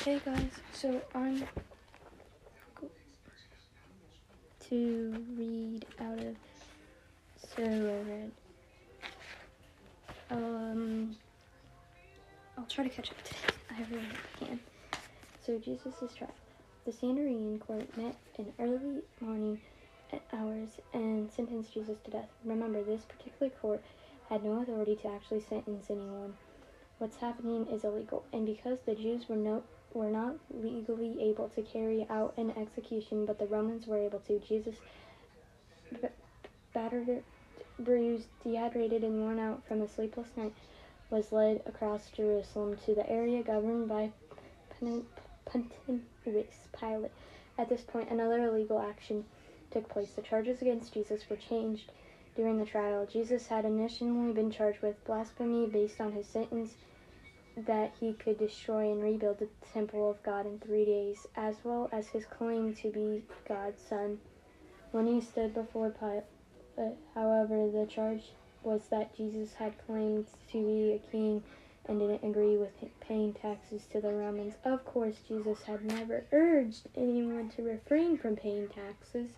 Hey guys, so I'm to read out of so I read. Um, I'll try to catch up today. I really can. So Jesus' is trial. The Sanhedrin court met in early morning hours and sentenced Jesus to death. Remember, this particular court had no authority to actually sentence anyone. What's happening is illegal, and because the Jews were no were not legally able to carry out an execution, but the Romans were able to. Jesus, b- battered, bruised, dehydrated, and worn out from a sleepless night, was led across Jerusalem to the area governed by Pontius Pilate. At this point, another illegal action took place. The charges against Jesus were changed during the trial. Jesus had initially been charged with blasphemy based on his sentence that he could destroy and rebuild the temple of God in three days, as well as his claim to be God's son. When he stood before Pilate, uh, however, the charge was that Jesus had claimed to be a king and didn't agree with paying taxes to the Romans. Of course, Jesus had never urged anyone to refrain from paying taxes.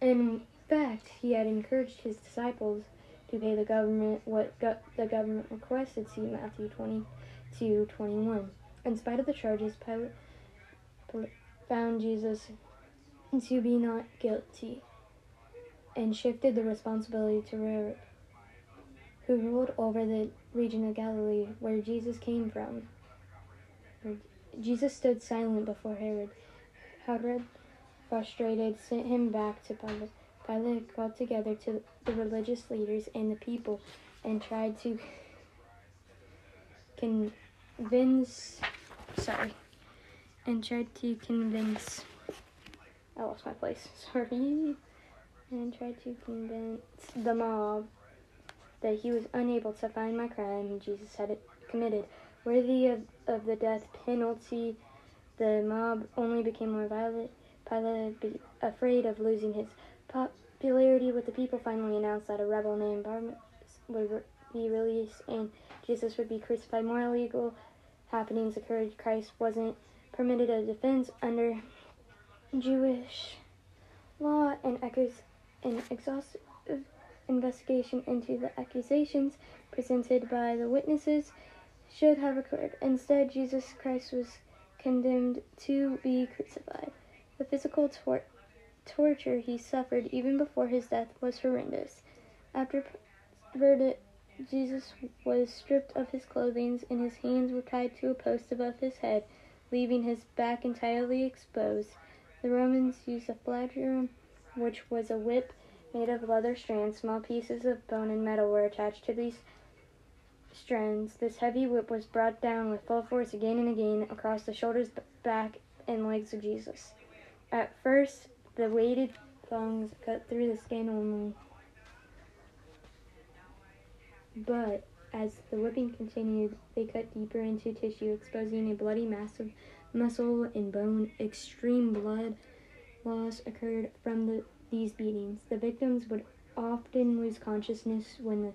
In fact, he had encouraged his disciples to pay the government what go- the government requested. See Matthew 20 to 21. In spite of the charges, Pilate found Jesus to be not guilty and shifted the responsibility to Herod, who ruled over the region of Galilee where Jesus came from. Jesus stood silent before Herod. Herod, frustrated, sent him back to Pilate. Pilate called together to the religious leaders and the people and tried to con- convince, sorry, and tried to convince, I lost my place, sorry, and tried to convince the mob that he was unable to find my crime Jesus had committed. Worthy of, of the death penalty, the mob only became more violent. Pilate, afraid of losing his popularity with the people, finally announced that a rebel named Barabbas would be released and Jesus would be crucified. More illegal happenings occurred. Christ wasn't permitted a defense under Jewish law and an exhaustive investigation into the accusations presented by the witnesses should have occurred. Instead, Jesus Christ was condemned to be crucified. The physical tor- torture he suffered even before his death was horrendous. After verdict Jesus was stripped of his clothing, and his hands were tied to a post above his head, leaving his back entirely exposed. The Romans used a flagellum, which was a whip made of leather strands. Small pieces of bone and metal were attached to these strands. This heavy whip was brought down with full force again and again across the shoulders, back, and legs of Jesus. At first, the weighted thongs cut through the skin only. But as the whipping continued, they cut deeper into tissue, exposing a bloody mass of muscle and bone. Extreme blood loss occurred from the, these beatings. The victims would often lose consciousness when the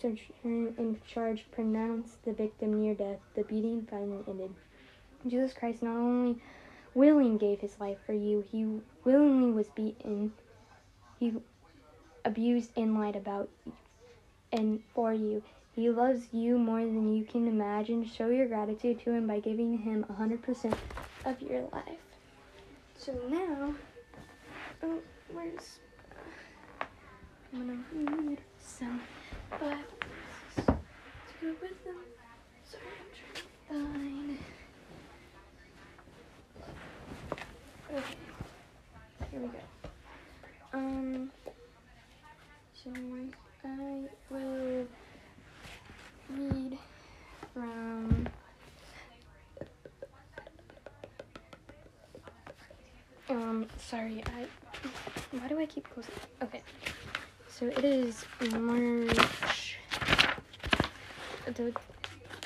surgeon in charge pronounced the victim near death. The beating finally ended. Jesus Christ not only willingly gave his life for you, he willingly was beaten, he abused and lied about and for you. He loves you more than you can imagine. Show your gratitude to him by giving him 100% of your life. So now, oh, where's. I'm gonna read some Bibles to go with them. Sorry, I'm trying to find. Okay, here we go. Um, so I will read from um sorry I why do I keep closing? Okay so it is March the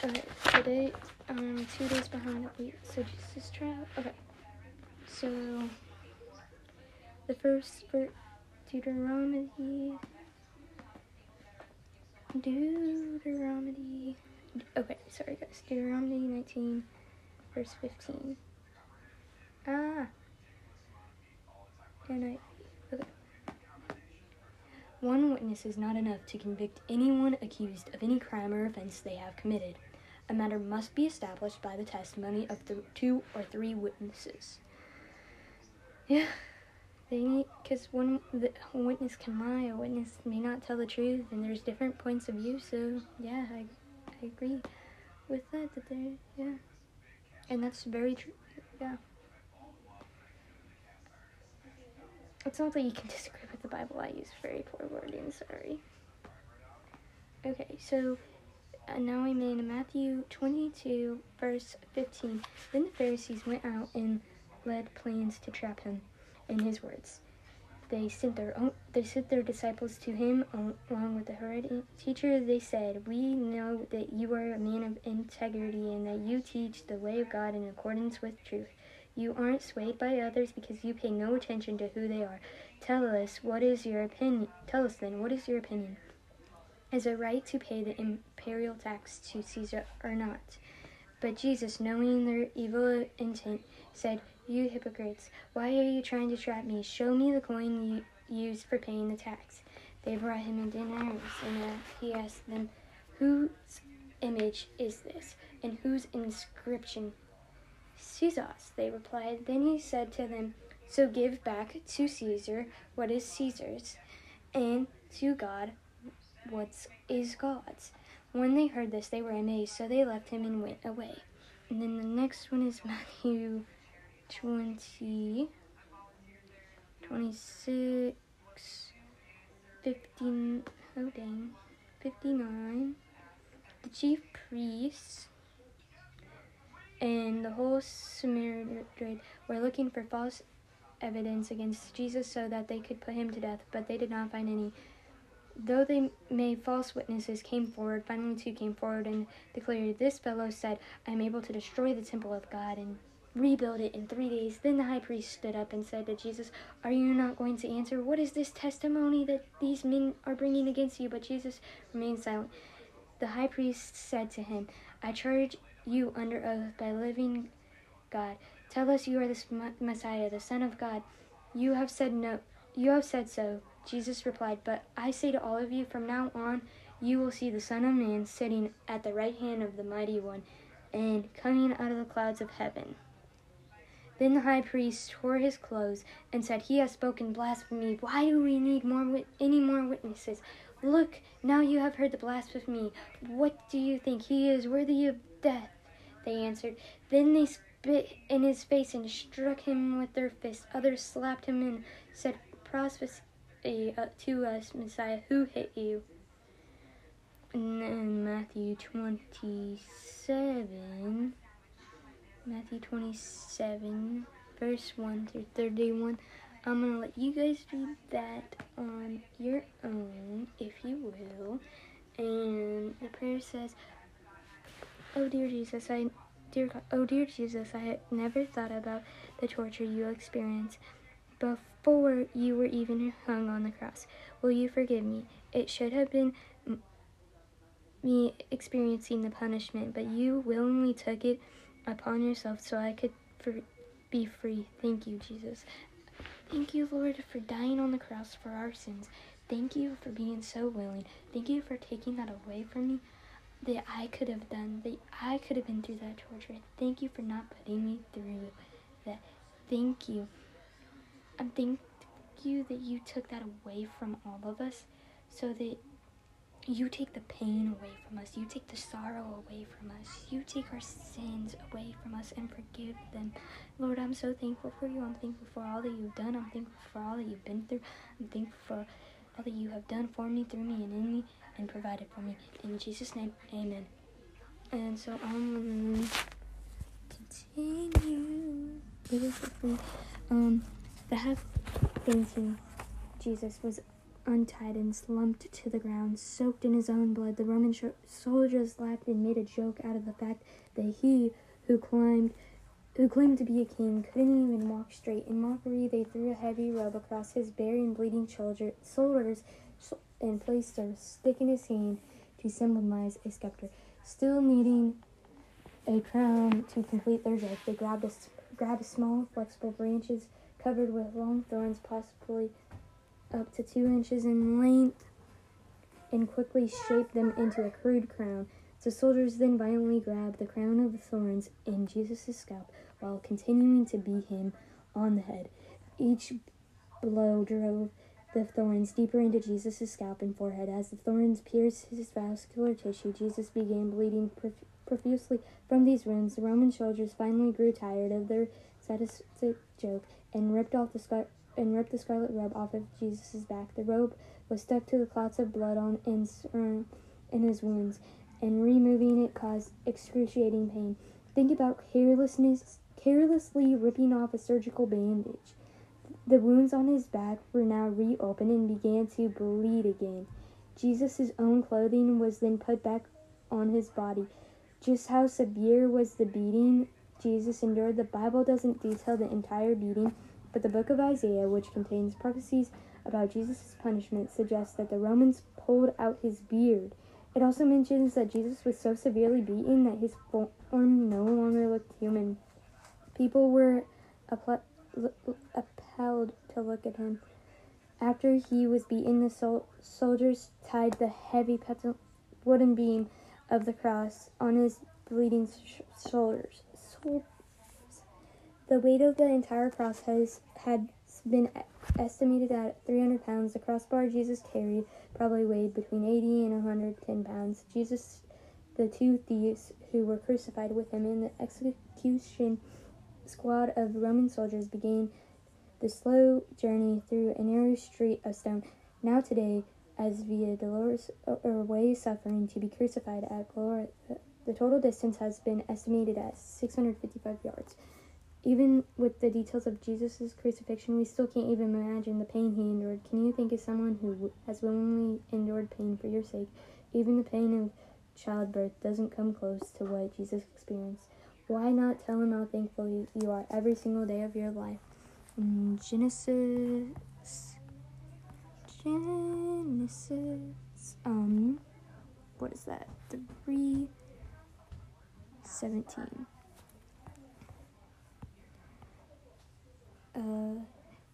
okay today um two days behind wait so Jesus trial okay so the first for Deuteronomy Deuteronomy. Okay, sorry guys. Deuteronomy 19, verse 15. Ah. Can I? Okay. One witness is not enough to convict anyone accused of any crime or offense they have committed. A matter must be established by the testimony of the two or three witnesses. Yeah, they because one the witness can lie, a witness may not tell the truth, and there's different points of view. So yeah, I I agree with that. That there, yeah, and that's very true. Yeah. It's not that you can disagree with the Bible. I use very poor wording. Sorry. Okay, so uh, now I'm in Matthew 22, verse 15. Then the Pharisees went out and led plans to trap him. In his words, they sent their own, they sent their disciples to him along with the Herodian teacher. They said, "We know that you are a man of integrity and that you teach the way of God in accordance with truth." You aren't swayed by others because you pay no attention to who they are. Tell us, what is your opinion? Tell us then, what is your opinion? Is it right to pay the imperial tax to Caesar or not? But Jesus, knowing their evil intent, said, You hypocrites, why are you trying to trap me? Show me the coin you used for paying the tax. They brought him a denarius, and uh, he asked them, Whose image is this, and whose inscription Caesar's, they replied. Then he said to them, So give back to Caesar what is Caesar's, and to God what is God's. When they heard this, they were amazed, so they left him and went away. And then the next one is Matthew 20, 26, 15, oh dang, 59. The chief priests and the whole Sanhedrin were looking for false evidence against Jesus so that they could put him to death, but they did not find any. Though they made false witnesses came forward, finally two came forward and declared, This fellow said, I am able to destroy the temple of God and rebuild it in three days. Then the high priest stood up and said to Jesus, Are you not going to answer? What is this testimony that these men are bringing against you? But Jesus remained silent. The high priest said to him, I charge you under oath by living God. Tell us you are the Messiah, the Son of God. You have said no. You have said so. Jesus replied, But I say to all of you, from now on, you will see the Son of Man sitting at the right hand of the Mighty One and coming out of the clouds of heaven. Then the high priest tore his clothes and said, He has spoken blasphemy. Why do we need more any more witnesses? Look, now you have heard the blasphemy. What do you think? He is worthy of death. They answered. Then they spit in his face and struck him with their fists. Others slapped him and said, Prophecy uh, to us, Messiah, who hit you? And then Matthew 27. Matthew 27, verse 1 through 31. I'm going to let you guys read that on your own, if you will. And the prayer says, Oh dear Jesus, I dear God, oh dear Jesus, I had never thought about the torture you experienced before you were even hung on the cross. Will you forgive me? It should have been me experiencing the punishment, but you willingly took it upon yourself so I could be free. Thank you, Jesus. Thank you, Lord, for dying on the cross for our sins. Thank you for being so willing. Thank you for taking that away from me that I could have done, that I could have been through that torture. Thank you for not putting me through that. Thank you. And thank you that you took that away from all of us so that you take the pain away from us. You take the sorrow away from us. You take our sins away from us and forgive them. Lord, I'm so thankful for you. I'm thankful for all that you've done. I'm thankful for all that you've been through. I'm thankful for all that you have done for me, through me, and in me and provided for me. In Jesus' name, amen. And so I'm um, continue. Um, the half fainting Jesus was untied and slumped to the ground, soaked in his own blood. The Roman sh- soldiers laughed and made a joke out of the fact that he, who climbed, who claimed to be a king, couldn't even walk straight. In mockery, they threw a heavy robe across his bare and bleeding shoulders and placed a stick in his hand to symbolize a scepter. Still needing a crown to complete their joke. They grabbed a, grabbed small, flexible branches covered with long thorns, possibly up to two inches in length, and quickly shaped them into a crude crown. The soldiers then violently grabbed the crown of thorns in Jesus' scalp while continuing to beat him on the head. Each blow drove the thorns deeper into Jesus' scalp and forehead. As the thorns pierced his vascular tissue, Jesus began bleeding prof- profusely from these wounds. The Roman soldiers finally grew tired of their sadistic joke and ripped off the scar- and ripped the scarlet robe off of Jesus' back. The robe was stuck to the clots of blood on in, in his wounds, and removing it caused excruciating pain. Think about carelessness, carelessly ripping off a surgical bandage. The wounds on his back were now reopened and began to bleed again. Jesus' own clothing was then put back on his body. Just how severe was the beating Jesus endured, the Bible doesn't detail the entire beating, but the book of Isaiah, which contains prophecies about Jesus' punishment, suggests that the Romans pulled out his beard. It also mentions that Jesus was so severely beaten that his form no longer looked human. People were appalled to look at him. After he was beaten, the sol- soldiers tied the heavy wooden beam of the cross on his bleeding sh- shoulders. The weight of the entire cross has had been estimated at 300 pounds. The crossbar Jesus carried probably weighed between 80 and 110 pounds. Jesus, the two thieves who were crucified with him, and the execution squad of Roman soldiers began the slow journey through a narrow street of stone. Now today, as Via Dolorosa uh, or way suffering to be crucified at glory, the total distance has been estimated at 655 yards. Even with the details of Jesus' crucifixion, we still can't even imagine the pain he endured. Can you think of someone who has willingly endured pain for your sake? Even the pain of childbirth doesn't come close to what Jesus experienced. Why not tell him how thankful you are every single day of your life? In Genesis. Genesis. Um, what is that? Three. 17. Uh,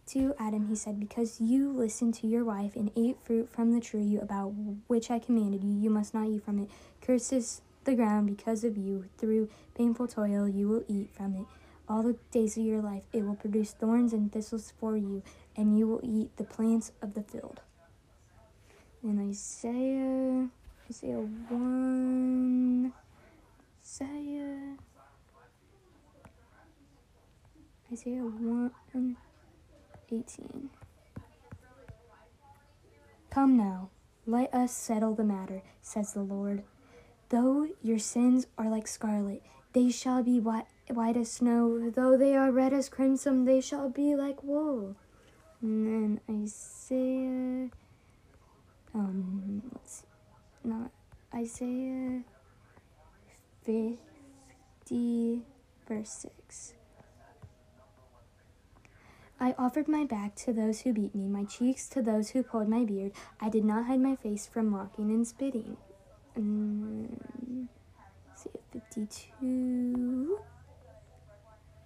to Adam, he said, Because you listened to your wife and ate fruit from the tree about which I commanded you, you must not eat from it. Curses the ground because of you. Through painful toil, you will eat from it. All the days of your life, it will produce thorns and thistles for you, and you will eat the plants of the field. In Isaiah, Isaiah 1. Isaiah. Isaiah 1 18. Come now, let us settle the matter, says the Lord. Though your sins are like scarlet, they shall be white, white as snow. Though they are red as crimson, they shall be like wool. And then Isaiah, um, let's see, not Isaiah 50, verse 6. I offered my back to those who beat me, my cheeks to those who pulled my beard. I did not hide my face from mocking and spitting. Um, see 52.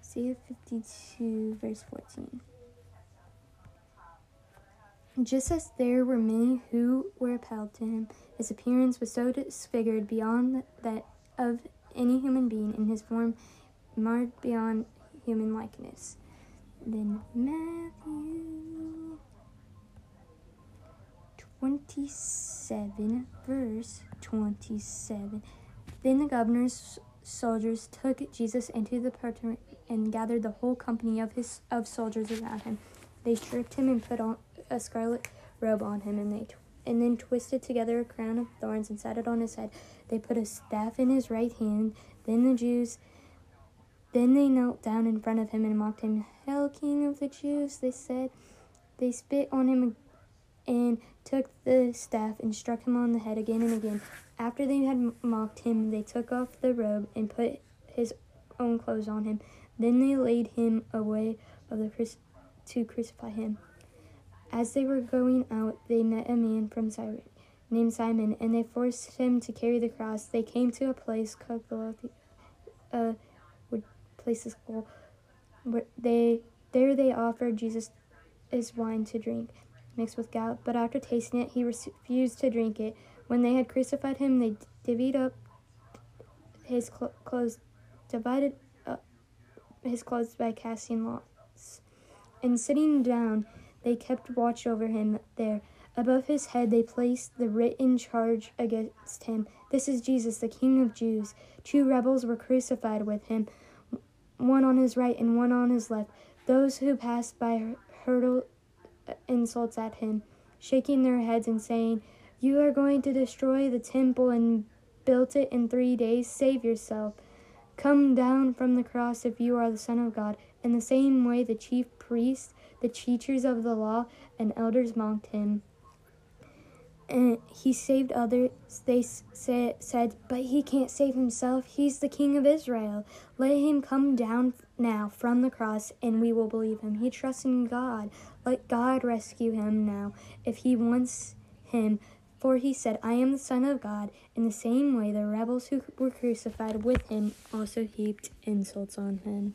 See 52, verse 14. Just as there were many who were appalled to him, his appearance was so disfigured beyond that of any human being in his form marred beyond human likeness. Then Matthew 27, verse 27. Then the governor's soldiers took Jesus into the praetorium and gathered the whole company of his of soldiers around him. They stripped him and put on a scarlet robe on him, and they and then twisted together a crown of thorns and set it on his head. They put a staff in his right hand. Then the Jews, then they knelt down in front of him and mocked him. Hail, King of the Jews, they said. They spit on him and took the staff and struck him on the head again and again. After they had mocked him, they took off the robe and put his own clothes on him. Then they laid him away of the to crucify him. As they were going out, they met a man from Cyrene named Simon, and they forced him to carry the cross. They came to a place called Golgotha, uh, place. Where they there they offered Jesus his wine to drink, mixed with gall. But after tasting it, he refused to drink it. When they had crucified him, they divvied up his cl- clothes, divided up his clothes by casting lots. And sitting down, they kept watch over him there. Above his head they placed the written charge against him This is Jesus, the King of Jews. Two rebels were crucified with him, one on his right and one on his left. Those who passed by hurled uh, insults at him, shaking their heads and saying, You are going to destroy the temple and built it in three days. Save yourself. Come down from the cross if you are the Son of God. In the same way, the chief priests, the teachers of the law, and elders mocked him and he saved others. They say, said, But he can't save himself. He's the king of Israel. Let him come down now from the cross, and we will believe him. He trusts in God. Let God rescue him now, if he wants him. For he said, I am the Son of God. In the same way, the rebels who were crucified with him also heaped insults on him.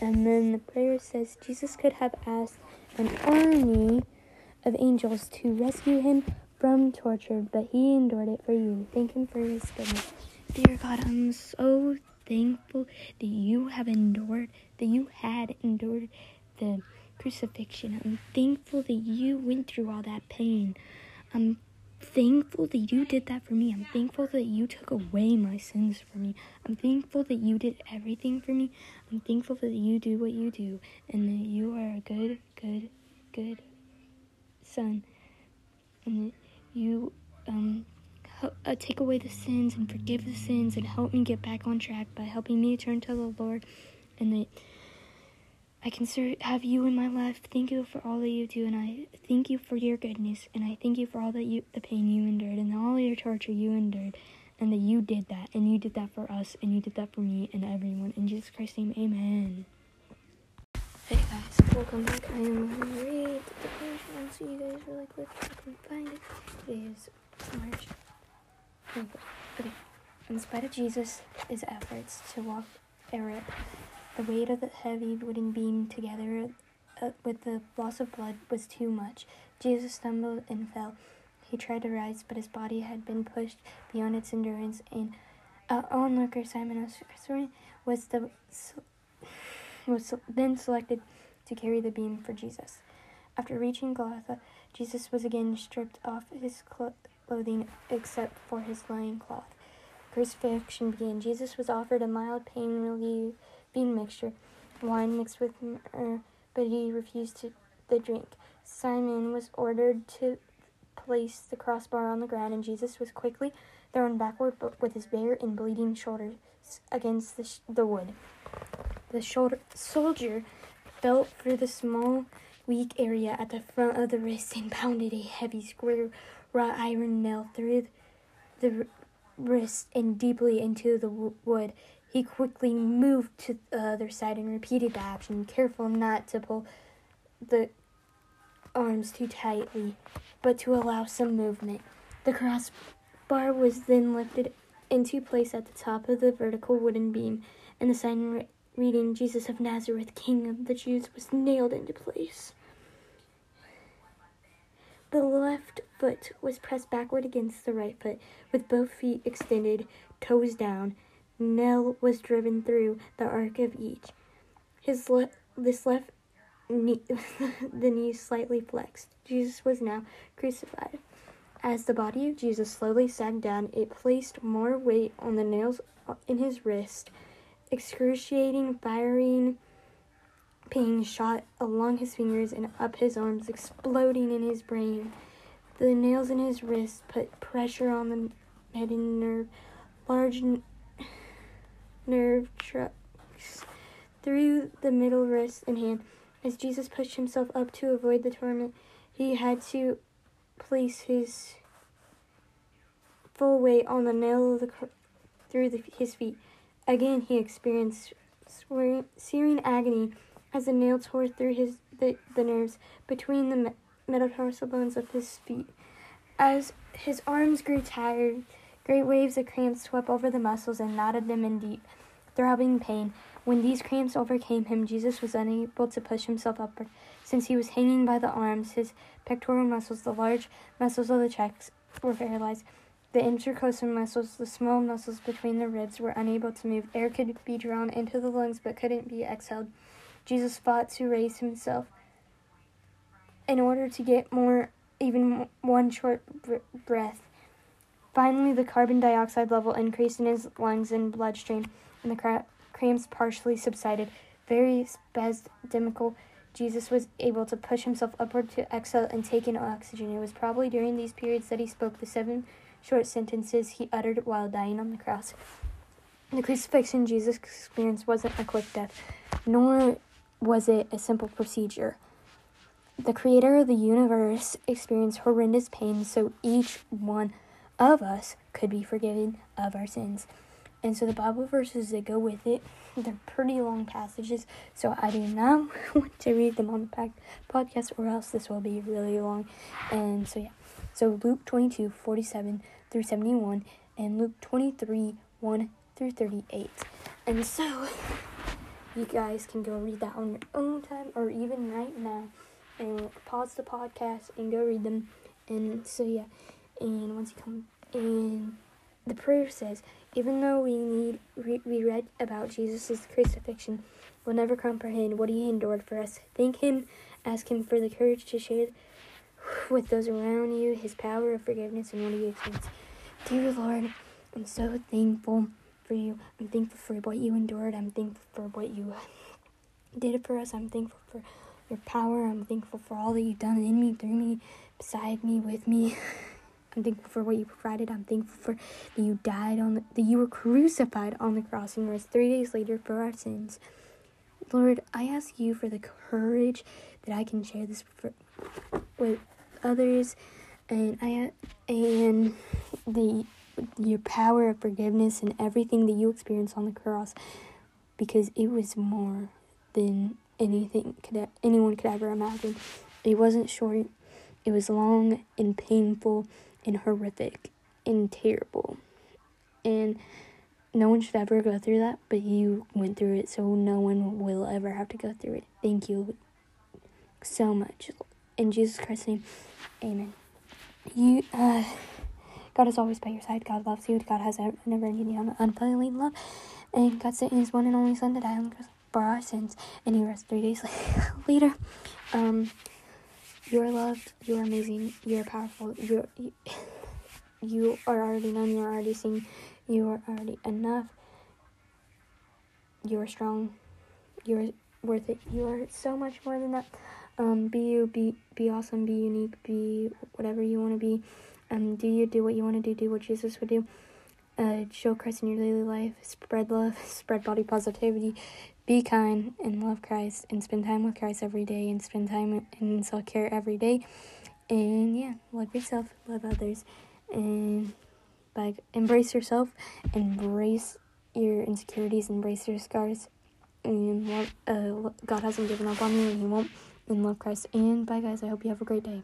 And then the prayer says, Jesus could have asked an army of angels to rescue him from torture, but he endured it for you. Thank him for his goodness. Dear God, I'm so thankful that you have endured, that you had endured the crucifixion. I'm thankful that you went through all that pain. I'm thankful that you did that for me. I'm thankful that you took away my sins for me. I'm thankful that you did everything for me. I'm thankful that you do what you do and that you are a good, good, good son. And you um, uh, take away the sins and forgive the sins and help me get back on track by helping me turn to the Lord and that I can serve, have you in my life. Thank you for all that you do, and I thank you for your goodness, and I thank you for all that you, the pain you endured, and all your torture you endured, and that you did that, and you did that for us, and you did that for me and everyone. In Jesus Christ's name, Amen. Hey guys, welcome back. I am going to read the devotion. I'll see you guys really quick I can find it. Today is March. Okay. In spite of Jesus' efforts to walk Eric, the weight of the heavy wooden beam together uh, with the loss of blood was too much. Jesus stumbled and fell. He tried to rise, but his body had been pushed beyond its endurance, and uh, onlooker Simon was the was then selected to carry the beam for Jesus. After reaching Golgotha, Jesus was again stripped off his clothing except for his loin cloth. Crucifixion began. Jesus was offered a mild pain relieving mixture, wine mixed with myrrh, but he refused to, the drink. Simon was ordered to place the crossbar on the ground, and Jesus was quickly thrown backward with his bare and bleeding shoulders against the, sh- the wood. The shoulder, soldier felt through the small, weak area at the front of the wrist and pounded a heavy square wrought iron nail through the wrist and deeply into the wood. He quickly moved to the other side and repeated the action, careful not to pull the arms too tightly, but to allow some movement. The crossbar was then lifted into place at the top of the vertical wooden beam, and the sign reading Jesus of Nazareth, King of the Jews, was nailed into place. The left foot was pressed backward against the right foot, with both feet extended, toes down. Nail was driven through the arc of each. His le- this left knee, the knee slightly flexed. Jesus was now crucified. As the body of Jesus slowly sagged down, it placed more weight on the nails uh, in his wrist excruciating, firing pain shot along his fingers and up his arms, exploding in his brain. The nails in his wrists put pressure on the head and nerve, large n- nerve tracts through the middle wrist and hand. As Jesus pushed himself up to avoid the torment, he had to place his full weight on the nail of the cr- through the, his feet. Again, he experienced searing agony as the nail tore through his the, the nerves between the metatarsal bones of his feet. As his arms grew tired, great waves of cramps swept over the muscles and knotted them in deep. throbbing pain. When these cramps overcame him, Jesus was unable to push himself upward. Since he was hanging by the arms, his pectoral muscles, the large muscles of the chest, were paralyzed. The intercostal muscles, the small muscles between the ribs, were unable to move. Air could be drawn into the lungs but couldn't be exhaled. Jesus fought to raise himself in order to get more, even one short breath. Finally, the carbon dioxide level increased in his lungs and bloodstream, and the cra- cramps partially subsided. Very spasmodical, Jesus was able to push himself upward to exhale and take in oxygen. It was probably during these periods that he spoke the seven short sentences he uttered while dying on the cross. The crucifixion Jesus experienced wasn't a quick death, nor was it a simple procedure. The creator of the universe experienced horrendous pain so each one of us could be forgiven of our sins. And so the Bible verses that go with it, they're pretty long passages, so I do not want to read them on the podcast or else this will be really long. And so yeah. So Luke 22, 47 through 71, and Luke 23, 1 through 38. And so, you guys can go read that on your own time or even right now. And pause the podcast and go read them. And so, yeah. And once you come in, the prayer says, even though we need we read about Jesus' crucifixion, we'll never comprehend what he endured for us. Thank him, ask him for the courage to share with those around you, His power of forgiveness and what. Dear Lord, I'm so thankful for you. I'm thankful for what you endured. I'm thankful for what you did for us. I'm thankful for your power. I'm thankful for all that you've done in me, through me, beside me, with me. I'm thankful for what you provided. I'm thankful for that you died on the, that you were crucified on the cross and rose three days later for our sins. Lord, I ask you for the courage that I can share this for, with others, and I and the your power of forgiveness and everything that you experienced on the cross, because it was more than anything could anyone could ever imagine. It wasn't short; it was long and painful and horrific and terrible, and no one should ever go through that, but you went through it, so no one will ever have to go through it. Thank you so much. In Jesus Christ's name, amen. You, uh, God is always by your side. God loves you. God has never ending unfailing love. And God sent his one and only Son to die on the cross for our sins. And he rose three days later. Um, you are loved. You are amazing. You are powerful. You're, you, you are already known. You are already seen. You are already enough. You are strong. You are worth it. You are so much more than that. Um, be you, be be awesome, be unique, be whatever you want to be. Um, do you do what you want to do? Do what Jesus would do. Uh, show Christ in your daily life. Spread love. Spread body positivity. Be kind and love Christ and spend time with Christ every day and spend time in self care every day. And yeah, love yourself, love others, and like embrace yourself, embrace your insecurities, embrace your scars, and love, uh, God hasn't given up on you, and He won't in love Christ. And bye, guys. I hope you have a great day.